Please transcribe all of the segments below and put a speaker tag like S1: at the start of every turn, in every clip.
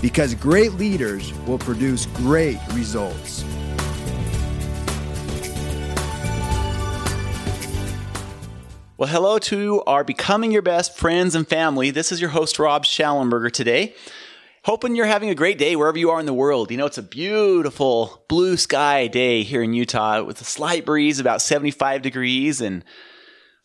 S1: Because great leaders will produce great results.
S2: Well, hello to our Becoming Your Best friends and family. This is your host, Rob Shallenberger, today. Hoping you're having a great day wherever you are in the world. You know, it's a beautiful blue sky day here in Utah with a slight breeze, about 75 degrees. And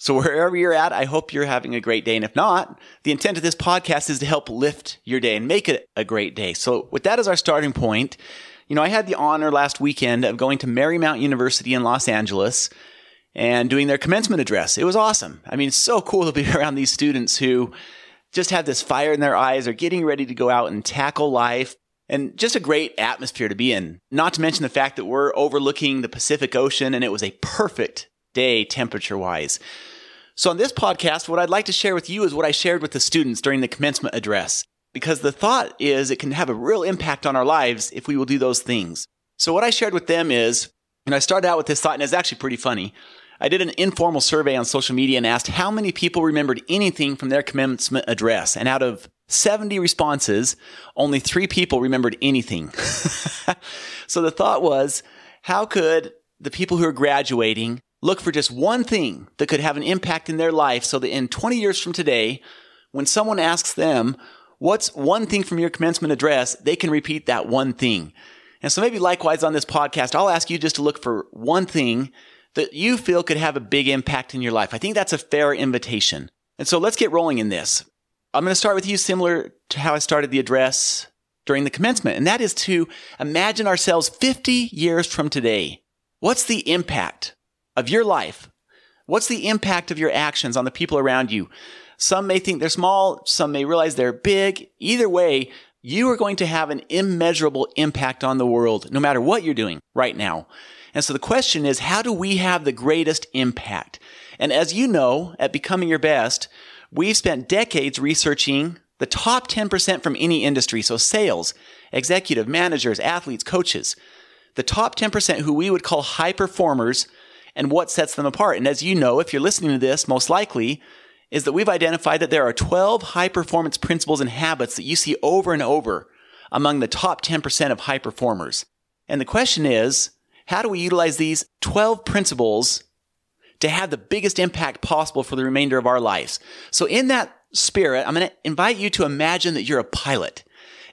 S2: so wherever you're at, I hope you're having a great day. And if not, the intent of this podcast is to help lift your day and make it a great day. So with that as our starting point, you know, I had the honor last weekend of going to Marymount University in Los Angeles and doing their commencement address. It was awesome. I mean, it's so cool to be around these students who just have this fire in their eyes, are getting ready to go out and tackle life, and just a great atmosphere to be in. Not to mention the fact that we're overlooking the Pacific Ocean and it was a perfect day temperature wise. So, on this podcast, what I'd like to share with you is what I shared with the students during the commencement address, because the thought is it can have a real impact on our lives if we will do those things. So, what I shared with them is, and I started out with this thought, and it's actually pretty funny. I did an informal survey on social media and asked how many people remembered anything from their commencement address. And out of 70 responses, only three people remembered anything. so the thought was, how could the people who are graduating look for just one thing that could have an impact in their life so that in 20 years from today, when someone asks them, what's one thing from your commencement address, they can repeat that one thing. And so maybe likewise on this podcast, I'll ask you just to look for one thing that you feel could have a big impact in your life. I think that's a fair invitation. And so let's get rolling in this. I'm going to start with you similar to how I started the address during the commencement, and that is to imagine ourselves 50 years from today. What's the impact of your life? What's the impact of your actions on the people around you? Some may think they're small, some may realize they're big. Either way, you are going to have an immeasurable impact on the world, no matter what you're doing right now. And so the question is, how do we have the greatest impact? And as you know, at Becoming Your Best, we've spent decades researching the top 10% from any industry. So sales, executive, managers, athletes, coaches, the top 10% who we would call high performers and what sets them apart. And as you know, if you're listening to this, most likely is that we've identified that there are 12 high performance principles and habits that you see over and over among the top 10% of high performers. And the question is, how do we utilize these 12 principles to have the biggest impact possible for the remainder of our lives? So in that spirit, I'm going to invite you to imagine that you're a pilot,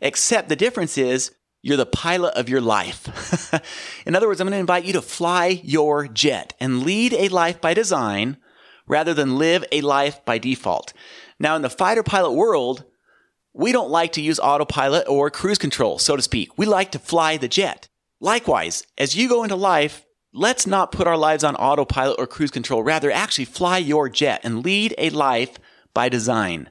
S2: except the difference is you're the pilot of your life. in other words, I'm going to invite you to fly your jet and lead a life by design rather than live a life by default. Now, in the fighter pilot world, we don't like to use autopilot or cruise control, so to speak. We like to fly the jet. Likewise, as you go into life, let's not put our lives on autopilot or cruise control. Rather, actually fly your jet and lead a life by design.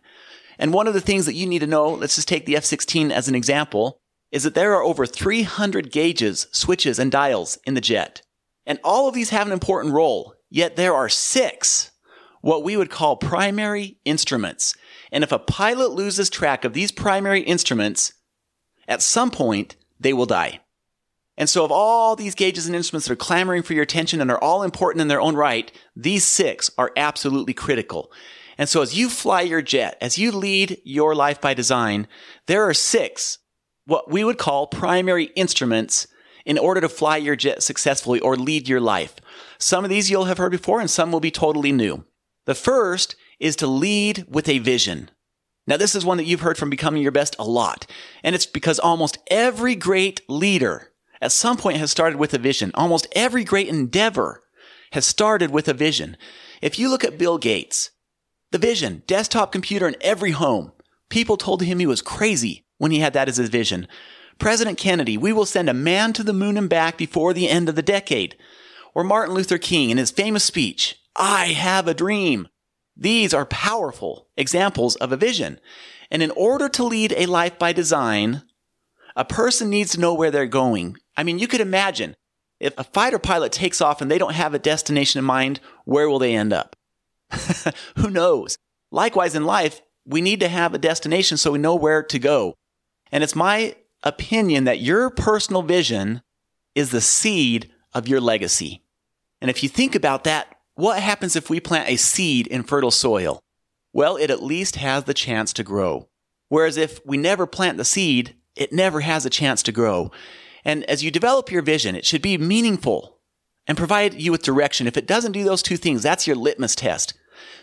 S2: And one of the things that you need to know, let's just take the F-16 as an example, is that there are over 300 gauges, switches, and dials in the jet. And all of these have an important role, yet there are six, what we would call primary instruments. And if a pilot loses track of these primary instruments, at some point, they will die. And so, of all these gauges and instruments that are clamoring for your attention and are all important in their own right, these six are absolutely critical. And so, as you fly your jet, as you lead your life by design, there are six, what we would call primary instruments in order to fly your jet successfully or lead your life. Some of these you'll have heard before and some will be totally new. The first is to lead with a vision. Now, this is one that you've heard from Becoming Your Best a lot. And it's because almost every great leader at some point has started with a vision. Almost every great endeavor has started with a vision. If you look at Bill Gates, the vision, desktop computer in every home. People told him he was crazy when he had that as his vision. President Kennedy, we will send a man to the moon and back before the end of the decade. Or Martin Luther King in his famous speech, I have a dream. These are powerful examples of a vision. And in order to lead a life by design, A person needs to know where they're going. I mean, you could imagine if a fighter pilot takes off and they don't have a destination in mind, where will they end up? Who knows? Likewise, in life, we need to have a destination so we know where to go. And it's my opinion that your personal vision is the seed of your legacy. And if you think about that, what happens if we plant a seed in fertile soil? Well, it at least has the chance to grow. Whereas if we never plant the seed, it never has a chance to grow. And as you develop your vision, it should be meaningful and provide you with direction. If it doesn't do those two things, that's your litmus test.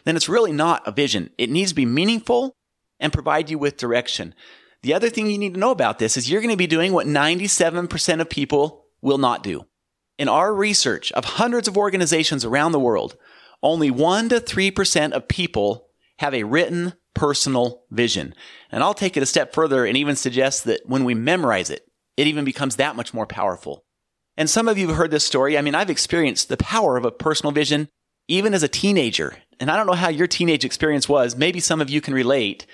S2: Then it's really not a vision. It needs to be meaningful and provide you with direction. The other thing you need to know about this is you're going to be doing what 97% of people will not do. In our research of hundreds of organizations around the world, only 1 to 3% of people have a written personal vision. And I'll take it a step further and even suggest that when we memorize it, it even becomes that much more powerful. And some of you have heard this story. I mean, I've experienced the power of a personal vision even as a teenager. And I don't know how your teenage experience was. Maybe some of you can relate,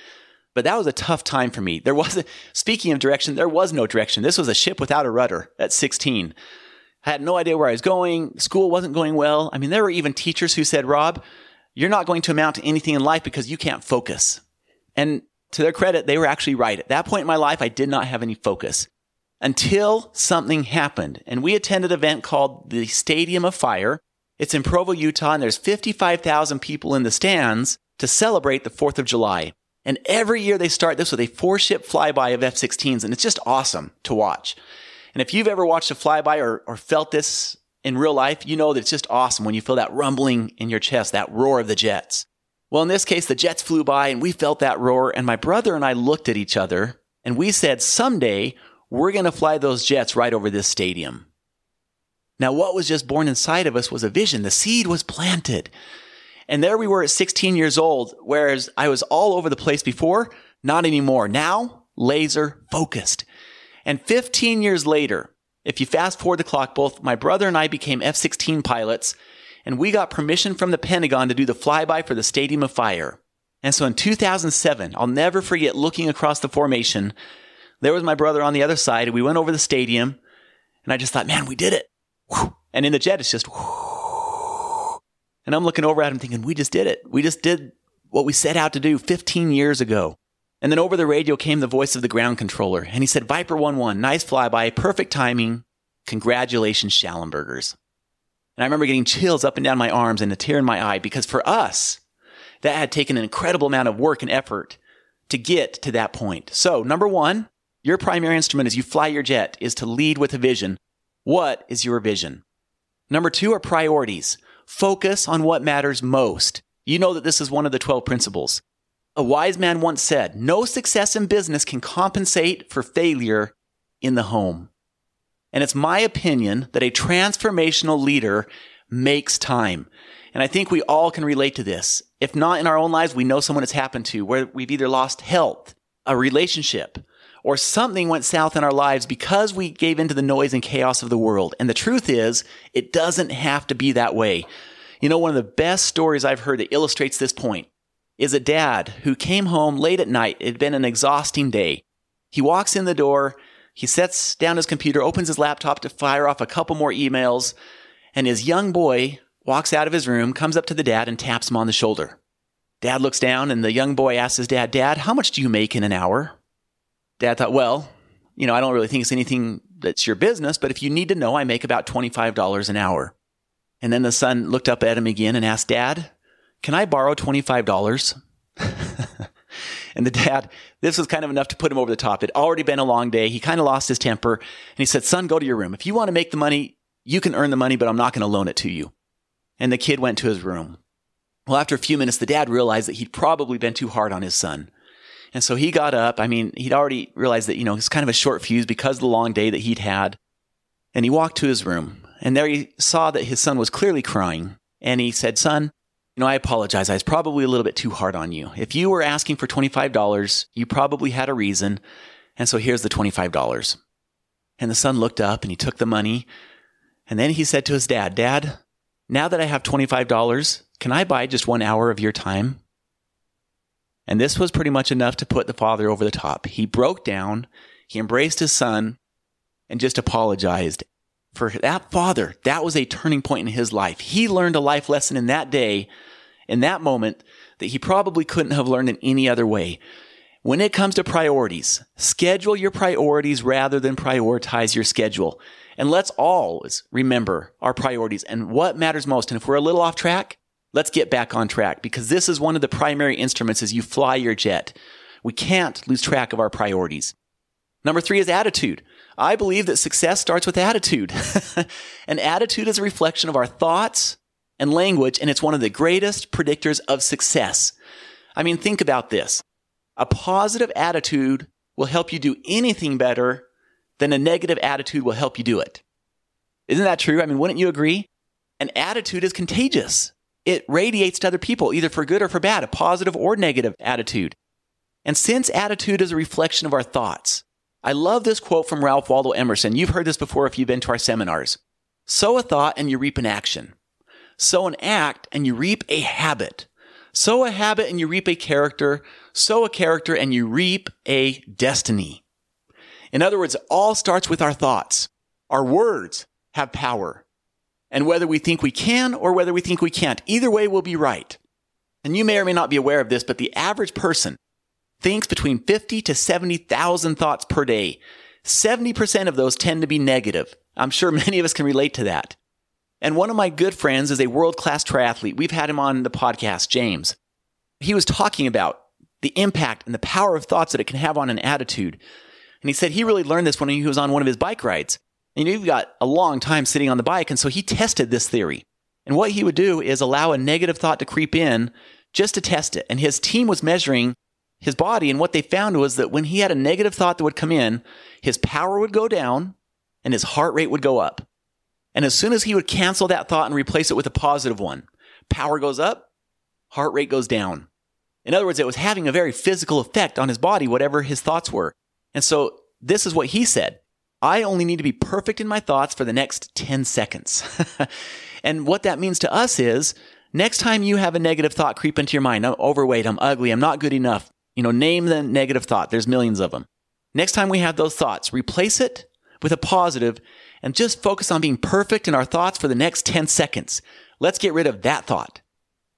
S2: but that was a tough time for me. There was, speaking of direction, there was no direction. This was a ship without a rudder at 16. I had no idea where I was going. School wasn't going well. I mean, there were even teachers who said, Rob, you're not going to amount to anything in life because you can't focus. And to their credit, they were actually right. At that point in my life, I did not have any focus until something happened. And we attended an event called the Stadium of Fire. It's in Provo, Utah, and there's 55,000 people in the stands to celebrate the 4th of July. And every year they start this with a four ship flyby of F 16s, and it's just awesome to watch. And if you've ever watched a flyby or, or felt this in real life, you know that it's just awesome when you feel that rumbling in your chest, that roar of the jets. Well, in this case, the jets flew by and we felt that roar, and my brother and I looked at each other and we said, someday we're going to fly those jets right over this stadium. Now, what was just born inside of us was a vision. The seed was planted. And there we were at 16 years old, whereas I was all over the place before, not anymore. Now, laser focused. And 15 years later, if you fast forward the clock, both my brother and I became F 16 pilots, and we got permission from the Pentagon to do the flyby for the Stadium of Fire. And so in 2007, I'll never forget looking across the formation. There was my brother on the other side, and we went over the stadium, and I just thought, man, we did it. And in the jet, it's just, and I'm looking over at him thinking, we just did it. We just did what we set out to do 15 years ago. And then over the radio came the voice of the ground controller, and he said, Viper 1 1, nice flyby, perfect timing. Congratulations, Shallenbergers. And I remember getting chills up and down my arms and a tear in my eye because for us, that had taken an incredible amount of work and effort to get to that point. So, number one, your primary instrument as you fly your jet is to lead with a vision. What is your vision? Number two are priorities. Focus on what matters most. You know that this is one of the 12 principles. A wise man once said, no success in business can compensate for failure in the home. And it's my opinion that a transformational leader makes time. And I think we all can relate to this. If not in our own lives, we know someone it's happened to where we've either lost health, a relationship, or something went south in our lives because we gave into the noise and chaos of the world. And the truth is, it doesn't have to be that way. You know, one of the best stories I've heard that illustrates this point is a dad who came home late at night. It had been an exhausting day. He walks in the door, he sets down his computer, opens his laptop to fire off a couple more emails, and his young boy walks out of his room, comes up to the dad, and taps him on the shoulder. Dad looks down, and the young boy asks his dad, Dad, how much do you make in an hour? Dad thought, well, you know, I don't really think it's anything that's your business, but if you need to know, I make about $25 an hour. And then the son looked up at him again and asked, Dad, can I borrow $25? and the dad, this was kind of enough to put him over the top. It'd already been a long day. He kind of lost his temper. And he said, Son, go to your room. If you want to make the money, you can earn the money, but I'm not going to loan it to you. And the kid went to his room. Well, after a few minutes, the dad realized that he'd probably been too hard on his son. And so he got up. I mean, he'd already realized that, you know, it's kind of a short fuse because of the long day that he'd had. And he walked to his room. And there he saw that his son was clearly crying. And he said, Son, you know, I apologize. I was probably a little bit too hard on you. If you were asking for $25, you probably had a reason. And so here's the $25. And the son looked up and he took the money. And then he said to his dad, Dad, now that I have $25, can I buy just one hour of your time? And this was pretty much enough to put the father over the top. He broke down. He embraced his son and just apologized. For that father, that was a turning point in his life. He learned a life lesson in that day, in that moment, that he probably couldn't have learned in any other way. When it comes to priorities, schedule your priorities rather than prioritize your schedule. And let's always remember our priorities and what matters most. And if we're a little off track, let's get back on track because this is one of the primary instruments as you fly your jet. We can't lose track of our priorities. Number three is attitude. I believe that success starts with attitude. and attitude is a reflection of our thoughts and language, and it's one of the greatest predictors of success. I mean, think about this. A positive attitude will help you do anything better than a negative attitude will help you do it. Isn't that true? I mean, wouldn't you agree? An attitude is contagious. It radiates to other people, either for good or for bad, a positive or negative attitude. And since attitude is a reflection of our thoughts, I love this quote from Ralph Waldo Emerson. You've heard this before if you've been to our seminars. Sow a thought and you reap an action. Sow an act and you reap a habit. Sow a habit and you reap a character. Sow a character and you reap a destiny. In other words, it all starts with our thoughts. Our words have power. And whether we think we can or whether we think we can't, either way will be right. And you may or may not be aware of this, but the average person thinks between 50 to 70,000 thoughts per day. 70% of those tend to be negative. I'm sure many of us can relate to that. And one of my good friends is a world class triathlete. We've had him on the podcast, James. He was talking about the impact and the power of thoughts that it can have on an attitude. And he said he really learned this when he was on one of his bike rides. And you've got a long time sitting on the bike. And so he tested this theory. And what he would do is allow a negative thought to creep in just to test it. And his team was measuring his body. And what they found was that when he had a negative thought that would come in, his power would go down and his heart rate would go up. And as soon as he would cancel that thought and replace it with a positive one, power goes up, heart rate goes down. In other words, it was having a very physical effect on his body, whatever his thoughts were. And so this is what he said. I only need to be perfect in my thoughts for the next 10 seconds. and what that means to us is next time you have a negative thought creep into your mind, I'm overweight, I'm ugly, I'm not good enough, you know, name the negative thought. There's millions of them. Next time we have those thoughts, replace it with a positive and just focus on being perfect in our thoughts for the next 10 seconds. Let's get rid of that thought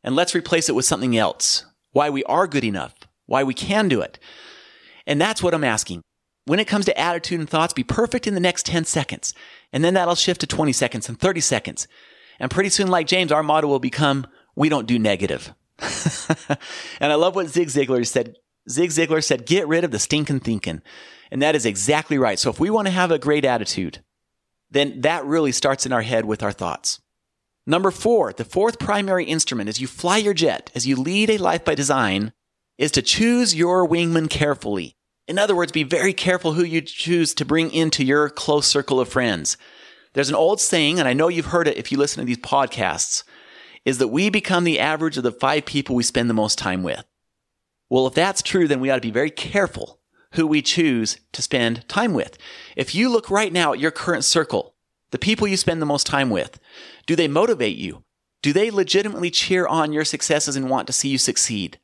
S2: and let's replace it with something else. Why we are good enough, why we can do it. And that's what I'm asking. When it comes to attitude and thoughts, be perfect in the next 10 seconds. And then that'll shift to 20 seconds and 30 seconds. And pretty soon, like James, our motto will become, we don't do negative. and I love what Zig Ziglar said. Zig Ziglar said, get rid of the stinking thinking. And that is exactly right. So if we want to have a great attitude, then that really starts in our head with our thoughts. Number four, the fourth primary instrument as you fly your jet, as you lead a life by design, is to choose your wingman carefully. In other words, be very careful who you choose to bring into your close circle of friends. There's an old saying, and I know you've heard it if you listen to these podcasts, is that we become the average of the five people we spend the most time with. Well, if that's true, then we ought to be very careful who we choose to spend time with. If you look right now at your current circle, the people you spend the most time with, do they motivate you? Do they legitimately cheer on your successes and want to see you succeed?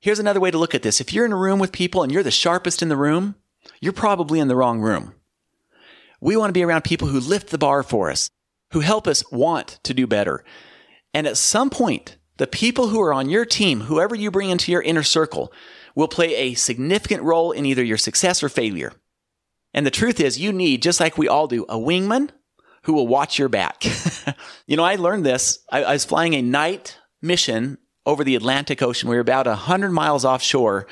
S2: Here's another way to look at this. If you're in a room with people and you're the sharpest in the room, you're probably in the wrong room. We want to be around people who lift the bar for us, who help us want to do better. And at some point, the people who are on your team, whoever you bring into your inner circle, will play a significant role in either your success or failure. And the truth is, you need, just like we all do, a wingman who will watch your back. you know, I learned this. I, I, was flying a night mission over the Atlantic Ocean. We were about 100 miles offshore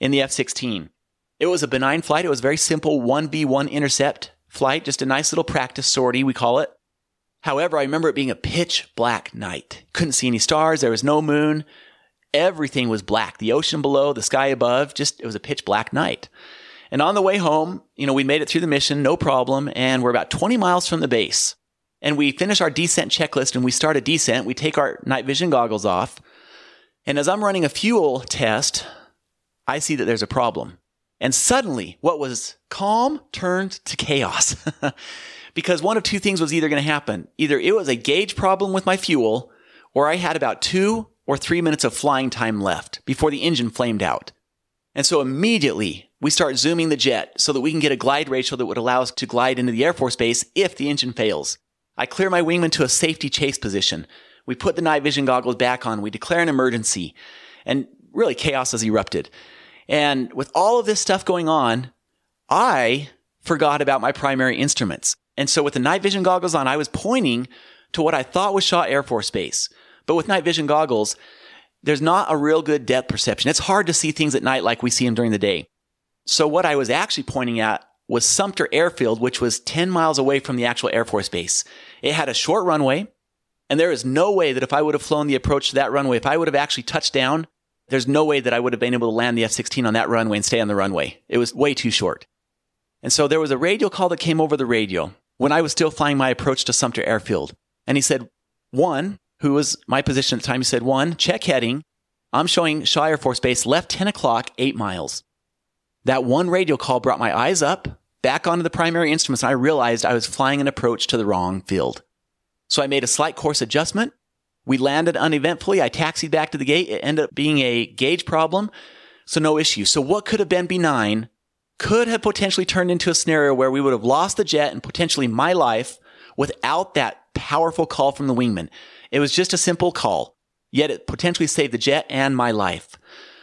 S2: in the F 16. It was a benign flight. It was very simple 1v1 intercept flight, just a nice little practice sortie, we call it. However, I remember it being a pitch black night. Couldn't see any stars. There was no moon everything was black. The ocean below, the sky above, just it was a pitch black night. And on the way home, you know, we made it through the mission, no problem, and we're about 20 miles from the base. And we finish our descent checklist and we start a descent. We take our night vision goggles off. And as I'm running a fuel test, I see that there's a problem. And suddenly, what was calm turned to chaos. because one of two things was either going to happen. Either it was a gauge problem with my fuel, or I had about two or three minutes of flying time left before the engine flamed out. And so immediately we start zooming the jet so that we can get a glide ratio that would allow us to glide into the Air Force Base if the engine fails. I clear my wingman to a safety chase position. We put the night vision goggles back on. We declare an emergency. And really chaos has erupted. And with all of this stuff going on, I forgot about my primary instruments. And so with the night vision goggles on, I was pointing to what I thought was Shaw Air Force Base. But with night vision goggles, there's not a real good depth perception. It's hard to see things at night like we see them during the day. So what I was actually pointing at was Sumter Airfield, which was 10 miles away from the actual Air Force Base. It had a short runway, and there is no way that if I would have flown the approach to that runway, if I would have actually touched down, there's no way that I would have been able to land the F 16 on that runway and stay on the runway. It was way too short. And so there was a radio call that came over the radio when I was still flying my approach to Sumter Airfield. And he said, one, who was my position at the time, he said, one, check heading. I'm showing Shaw Air Force Base left 10 o'clock, eight miles. That one radio call brought my eyes up, back onto the primary instruments, and I realized I was flying an approach to the wrong field. So I made a slight course adjustment. We landed uneventfully. I taxied back to the gate. It ended up being a gauge problem. So no issue. So what could have been benign could have potentially turned into a scenario where we would have lost the jet and potentially my life without that powerful call from the wingman. It was just a simple call, yet it potentially saved the jet and my life.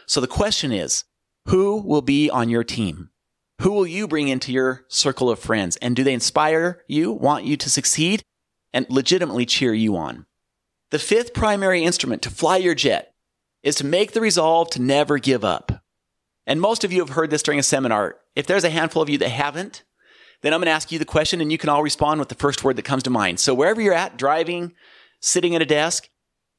S2: So the question is, who will be on your team? Who will you bring into your circle of friends? And do they inspire you, want you to succeed, and legitimately cheer you on? The fifth primary instrument to fly your jet is to make the resolve to never give up. And most of you have heard this during a seminar. If there's a handful of you that haven't, then I'm going to ask you the question and you can all respond with the first word that comes to mind. So wherever you're at, driving, sitting at a desk,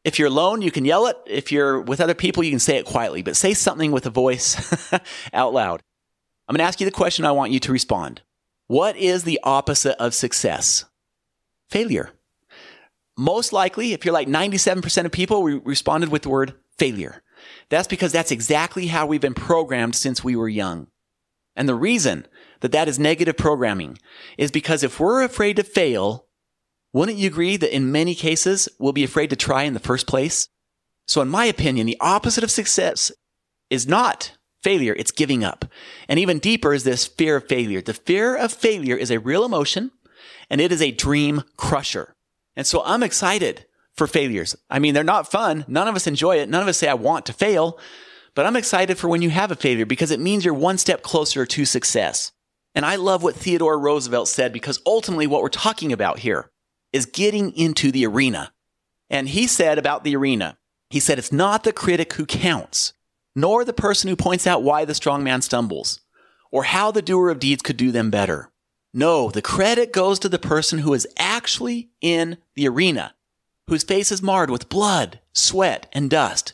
S2: if you're alone, you can yell it. If you're with other people, you can say it quietly, but say something with a voice out loud. I'm going to ask you the question. I want you to respond. What is the opposite of success? Failure. Most likely, if you're like 97% of people, we responded with the word failure. That's because that's exactly how we've been programmed since we were young. And the reason that that is negative programming is because if we're afraid to fail, wouldn't you agree that in many cases we'll be afraid to try in the first place? So in my opinion, the opposite of success is not failure, it's giving up. And even deeper is this fear of failure. The fear of failure is a real emotion and it is a dream crusher. And so I'm excited for failures. I mean, they're not fun. None of us enjoy it. None of us say, I want to fail. But I'm excited for when you have a failure because it means you're one step closer to success. And I love what Theodore Roosevelt said because ultimately what we're talking about here is getting into the arena. And he said about the arena, he said, it's not the critic who counts, nor the person who points out why the strong man stumbles, or how the doer of deeds could do them better. No, the credit goes to the person who is actually in the arena whose face is marred with blood, sweat, and dust,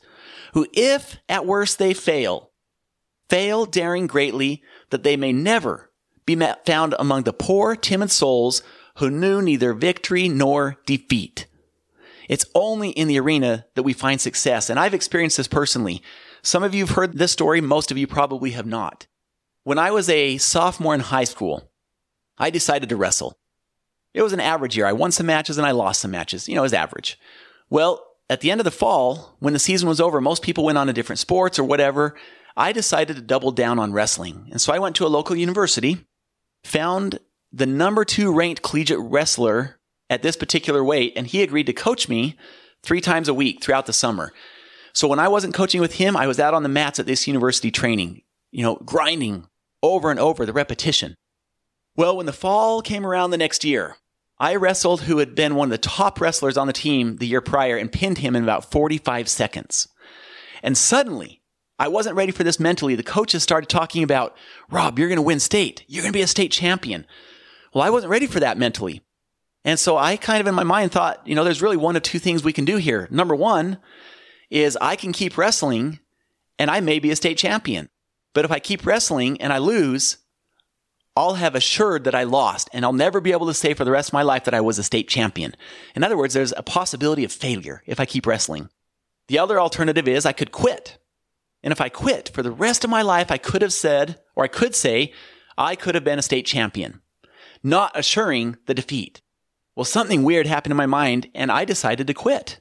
S2: who, if at worst they fail, fail daring greatly that they may never be found among the poor, timid souls who knew neither victory nor defeat. It's only in the arena that we find success. And I've experienced this personally. Some of you have heard this story. Most of you probably have not. When I was a sophomore in high school, I decided to wrestle. It was an average year. I won some matches and I lost some matches. You know, it was average. Well, at the end of the fall, when the season was over, most people went on to different sports or whatever. I decided to double down on wrestling. And so I went to a local university, found the number two ranked collegiate wrestler at this particular weight, and he agreed to coach me three times a week throughout the summer. So when I wasn't coaching with him, I was out on the mats at this university training, you know, grinding over and over the repetition. Well, when the fall came around the next year, I wrestled who had been one of the top wrestlers on the team the year prior and pinned him in about 45 seconds. And suddenly, I wasn't ready for this mentally. The coaches started talking about, Rob, you're going to win state. You're going to be a state champion. Well, I wasn't ready for that mentally. And so I kind of in my mind thought, you know, there's really one of two things we can do here. Number one is I can keep wrestling and I may be a state champion. But if I keep wrestling and I lose, I'll have assured that I lost and I'll never be able to say for the rest of my life that I was a state champion. In other words, there's a possibility of failure if I keep wrestling. The other alternative is I could quit. And if I quit for the rest of my life, I could have said, or I could say, I could have been a state champion, not assuring the defeat. Well, something weird happened in my mind and I decided to quit.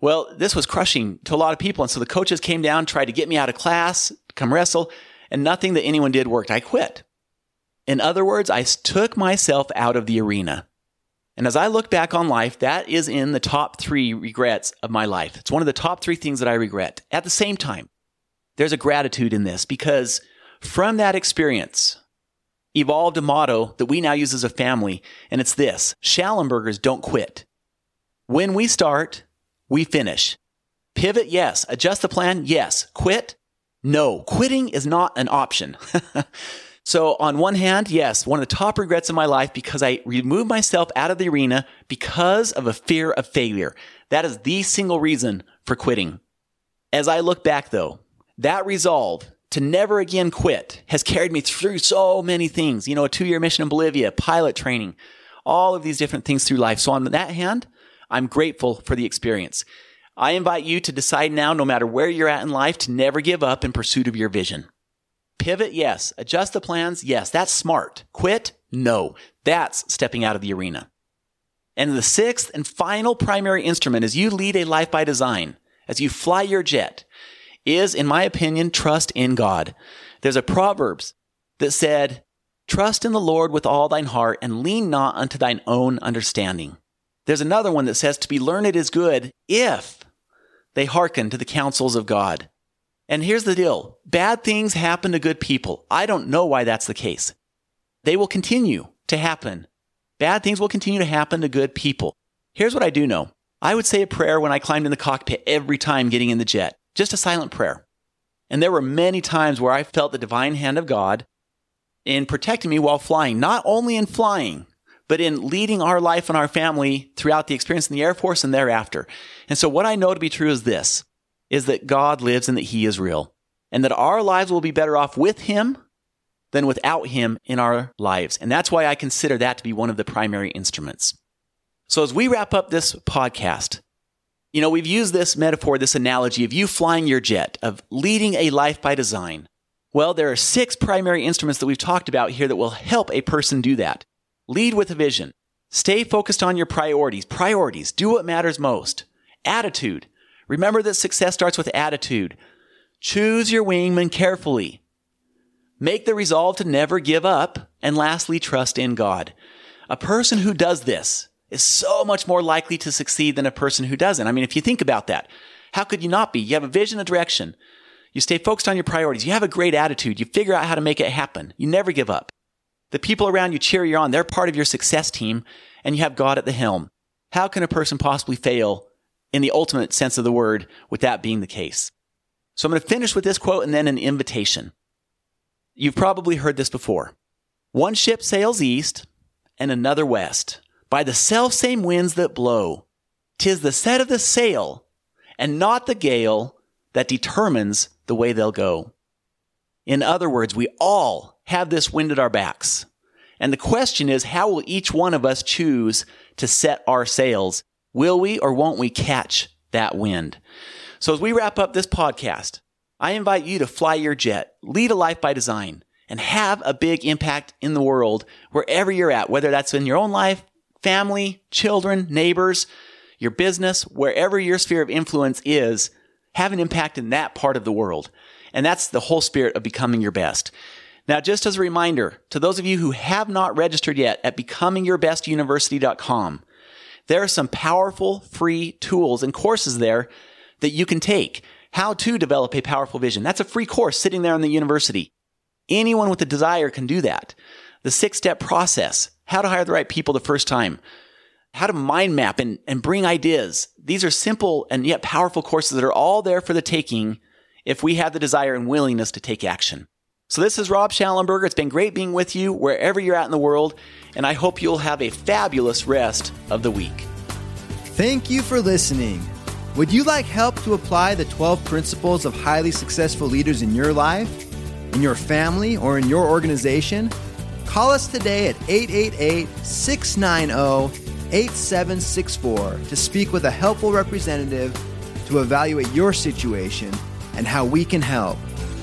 S2: Well, this was crushing to a lot of people. And so the coaches came down, tried to get me out of class, come wrestle. and nothing that anyone did worked. I quit. In other words, I took myself out of the arena. And as I look back on life, that is in the top three regrets of my life. It's one of the top three things that I regret. At the same time, there's a gratitude in this because from that experience evolved a motto that we now use as a family, and it's this Shallenbergers don't quit. When we start, we finish. Pivot, yes. Adjust the plan, yes. Quit, no. Quitting is not an option. So, on one hand, yes, one of the top regrets of my life because I removed myself out of the arena because of a fear of failure. That is the single reason for quitting. As I look back though, that resolve to never again quit has carried me through so many things. You know, a two year mission in Bolivia, pilot training, all of these different things through life. So, on that hand, I'm grateful for the experience. I invite you to decide now, no matter where you're at in life, to never give up in pursuit of your vision. Pivot, yes. Adjust the plans, yes. That's smart. Quit, no. That's stepping out of the arena. And the sixth and final primary instrument as you lead a life by design, as you fly your jet, is, in my opinion, trust in God. There's a Proverbs that said, Trust in the Lord with all thine heart and lean not unto thine own understanding. There's another one that says, To be learned is good if they hearken to the counsels of God. And here's the deal bad things happen to good people. I don't know why that's the case. They will continue to happen. Bad things will continue to happen to good people. Here's what I do know I would say a prayer when I climbed in the cockpit every time getting in the jet, just a silent prayer. And there were many times where I felt the divine hand of God in protecting me while flying, not only in flying, but in leading our life and our family throughout the experience in the Air Force and thereafter. And so what I know to be true is this is that God lives and that He is real, and that our lives will be better off with Him than without Him in our lives. And that's why I consider that to be one of the primary instruments. So as we wrap up this podcast, you know, we've used this metaphor, this analogy of you flying your jet, of leading a life by design. Well, there are six primary instruments that we've talked about here that will help a person do that. Lead with a vision. Stay focused on your priorities. Priorities. Do what matters most. Attitude. Remember that success starts with attitude. Choose your wingman carefully. Make the resolve to never give up. And lastly, trust in God. A person who does this is so much more likely to succeed than a person who doesn't. I mean, if you think about that, how could you not be? You have a vision, a direction. You stay focused on your priorities. You have a great attitude. You figure out how to make it happen. You never give up. The people around you cheer you on. They're part of your success team and you have God at the helm. How can a person possibly fail in the ultimate sense of the word with that being the case. So I'm going to finish with this quote and then an invitation. You've probably heard this before. One ship sails east and another west by the self same winds that blow. Tis the set of the sail and not the gale that determines the way they'll go. In other words, we all have this wind at our backs. And the question is, how will each one of us choose to set our sails Will we or won't we catch that wind? So as we wrap up this podcast, I invite you to fly your jet, lead a life by design, and have a big impact in the world wherever you're at, whether that's in your own life, family, children, neighbors, your business, wherever your sphere of influence is, have an impact in that part of the world. And that's the whole spirit of becoming your best. Now, just as a reminder to those of you who have not registered yet at becomingyourbestuniversity.com, there are some powerful free tools and courses there that you can take. How to develop a powerful vision. That's a free course sitting there in the university. Anyone with a desire can do that. The six step process, how to hire the right people the first time, how to mind map and, and bring ideas. These are simple and yet powerful courses that are all there for the taking if we have the desire and willingness to take action. So this is Rob Shallenberger. It's been great being with you wherever you're at in the world, and I hope you'll have a fabulous rest of the week.
S1: Thank you for listening. Would you like help to apply the 12 principles of highly successful leaders in your life, in your family, or in your organization? Call us today at 888 690 8764 to speak with a helpful representative to evaluate your situation and how we can help